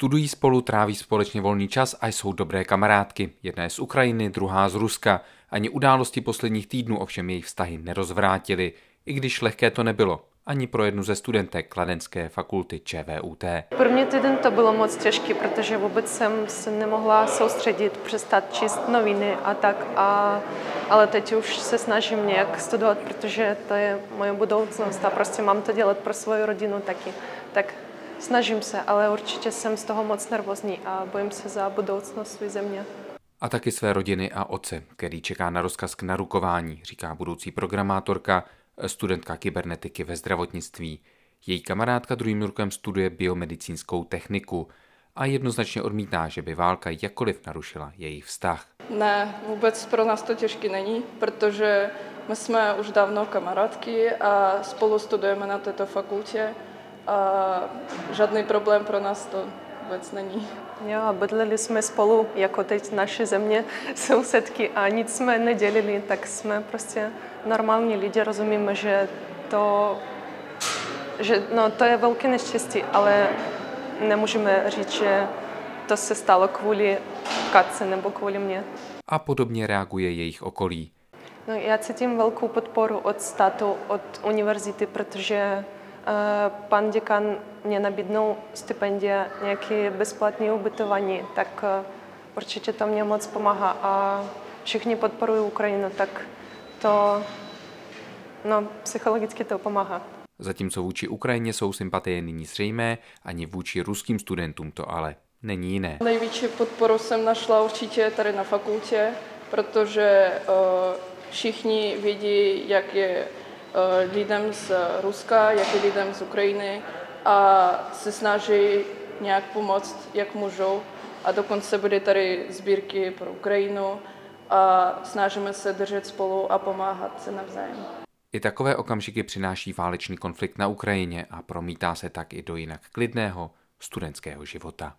Studují spolu, tráví společně volný čas a jsou dobré kamarádky. Jedna je z Ukrajiny, druhá z Ruska. Ani události posledních týdnů ovšem jejich vztahy nerozvrátily, i když lehké to nebylo ani pro jednu ze studentek Kladenské fakulty ČVUT. První týden to bylo moc těžké, protože vůbec jsem se nemohla soustředit, přestat číst noviny a tak. A, ale teď už se snažím nějak studovat, protože to je moje budoucnost a prostě mám to dělat pro svou rodinu taky. Tak snažím se, ale určitě jsem z toho moc nervózní a bojím se za budoucnost své země. A taky své rodiny a otce, který čeká na rozkaz k narukování, říká budoucí programátorka studentka kybernetiky ve zdravotnictví. Její kamarádka druhým rokem studuje biomedicínskou techniku a jednoznačně odmítá, že by válka jakkoliv narušila jejich vztah. Ne, vůbec pro nás to těžké není, protože my jsme už dávno kamarádky a spolu studujeme na této fakultě a žádný problém pro nás to vůbec není. Jo, a bydleli jsme spolu, jako teď naše země, sousedky a nic jsme nedělili, tak jsme prostě normální lidi, rozumíme, že to, že, no, to je velké neštěstí, ale nemůžeme říct, že to se stalo kvůli Katce nebo kvůli mě. A podobně reaguje jejich okolí. No, já cítím velkou podporu od státu, od univerzity, protože pan děkan mě nabídnul stipendia, nějaké bezplatné ubytování, tak uh, určitě to mě moc pomáhá a všichni podporují Ukrajinu, tak to no, psychologicky to pomáhá. Zatímco vůči Ukrajině jsou sympatie nyní zřejmé, ani vůči ruským studentům to ale není jiné. Největší podporu jsem našla určitě tady na fakultě, protože uh, všichni vědí, jak je uh, lidem z Ruska, jak je lidem z Ukrajiny a se snaží nějak pomoct, jak můžou. A dokonce bude tady sbírky pro Ukrajinu a snažíme se držet spolu a pomáhat se navzájem. I takové okamžiky přináší válečný konflikt na Ukrajině a promítá se tak i do jinak klidného studentského života.